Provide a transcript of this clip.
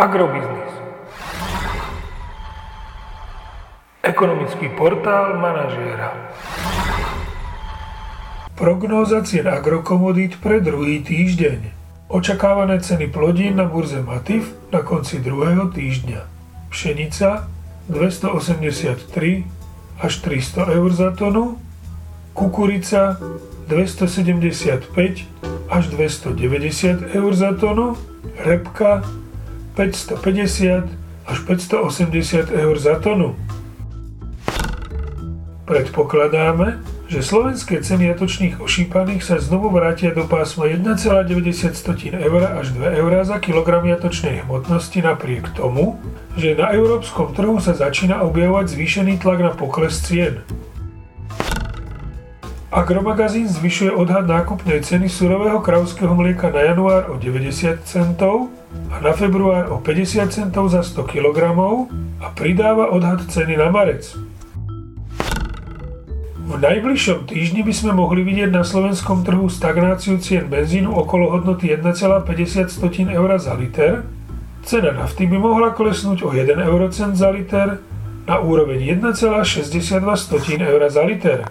Agrobiznis. Ekonomický portál manažéra. Prognóza cien agrokomodít pre druhý týždeň. Očakávané ceny plodín na burze Matif na konci druhého týždňa. Pšenica 283 až 300 eur za tonu, kukurica 275 až 290 eur za tonu, repka 550 až 580 eur za tonu. Predpokladáme, že slovenské ceny jatočných ošípaných sa znovu vrátia do pásma 1,90 eur až 2 eur za kilogram jatočnej hmotnosti napriek tomu, že na európskom trhu sa začína objavovať zvýšený tlak na pokles cien. Agromagazín zvyšuje odhad nákupnej ceny surového kravského mlieka na január o 90 centov a na február o 50 centov za 100 kg a pridáva odhad ceny na marec. V najbližšom týždni by sme mohli vidieť na slovenskom trhu stagnáciu cien benzínu okolo hodnoty 1,50 eur za liter, cena nafty by mohla klesnúť o 1 eurocent za liter na úroveň 1,62 eur za liter.